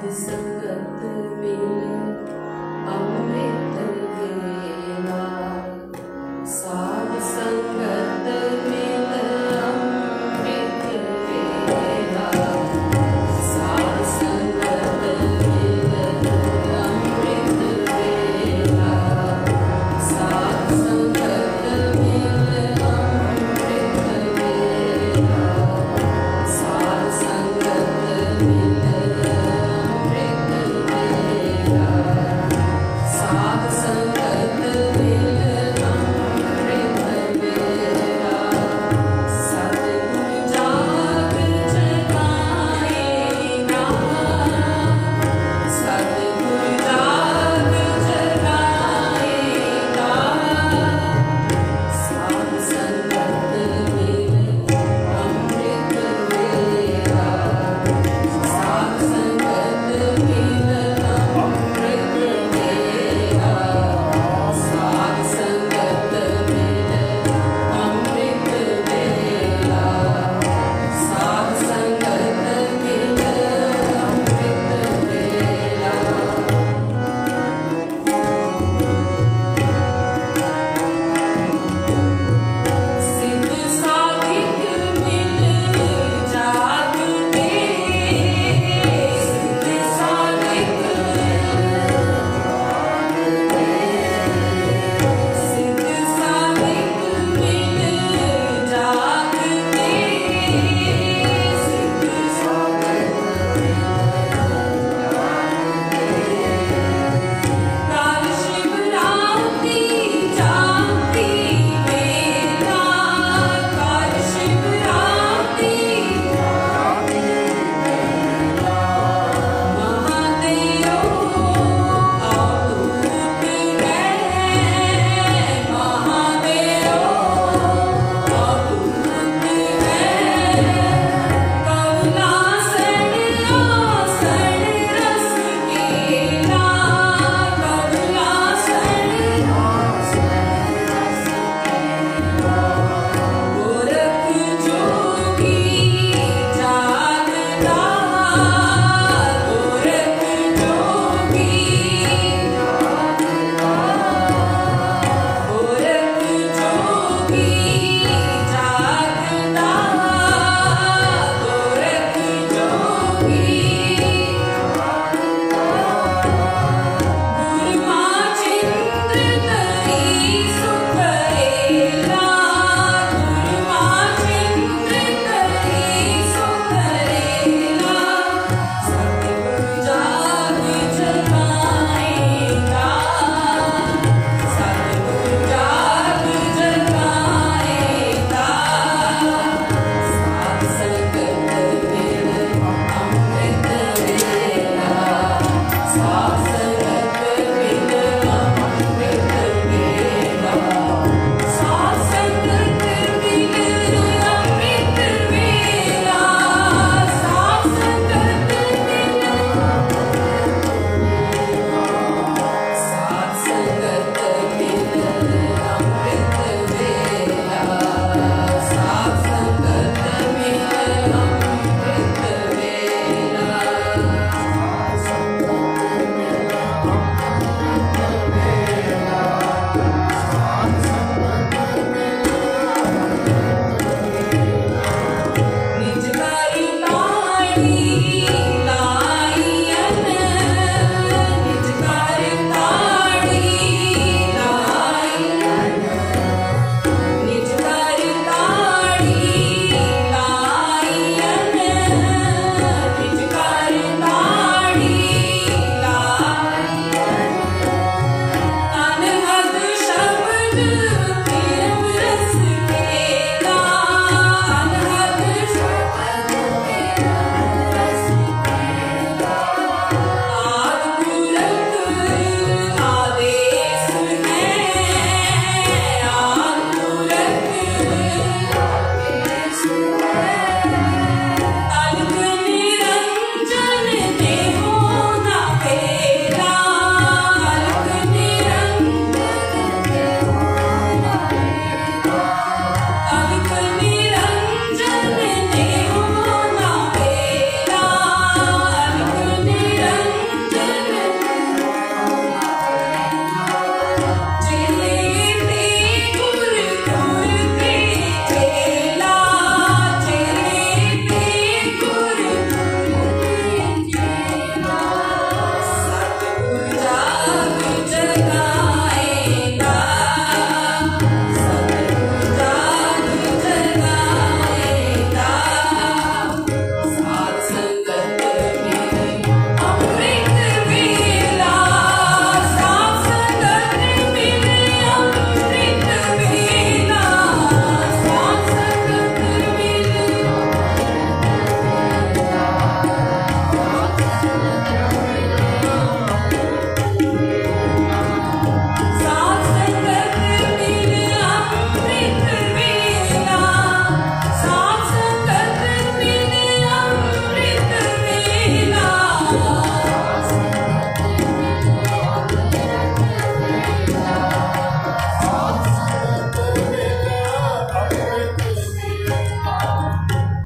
ਸਾਧ ਸੰਗਤ ਮਿਲ ਅੰਮ੍ਰਿਤ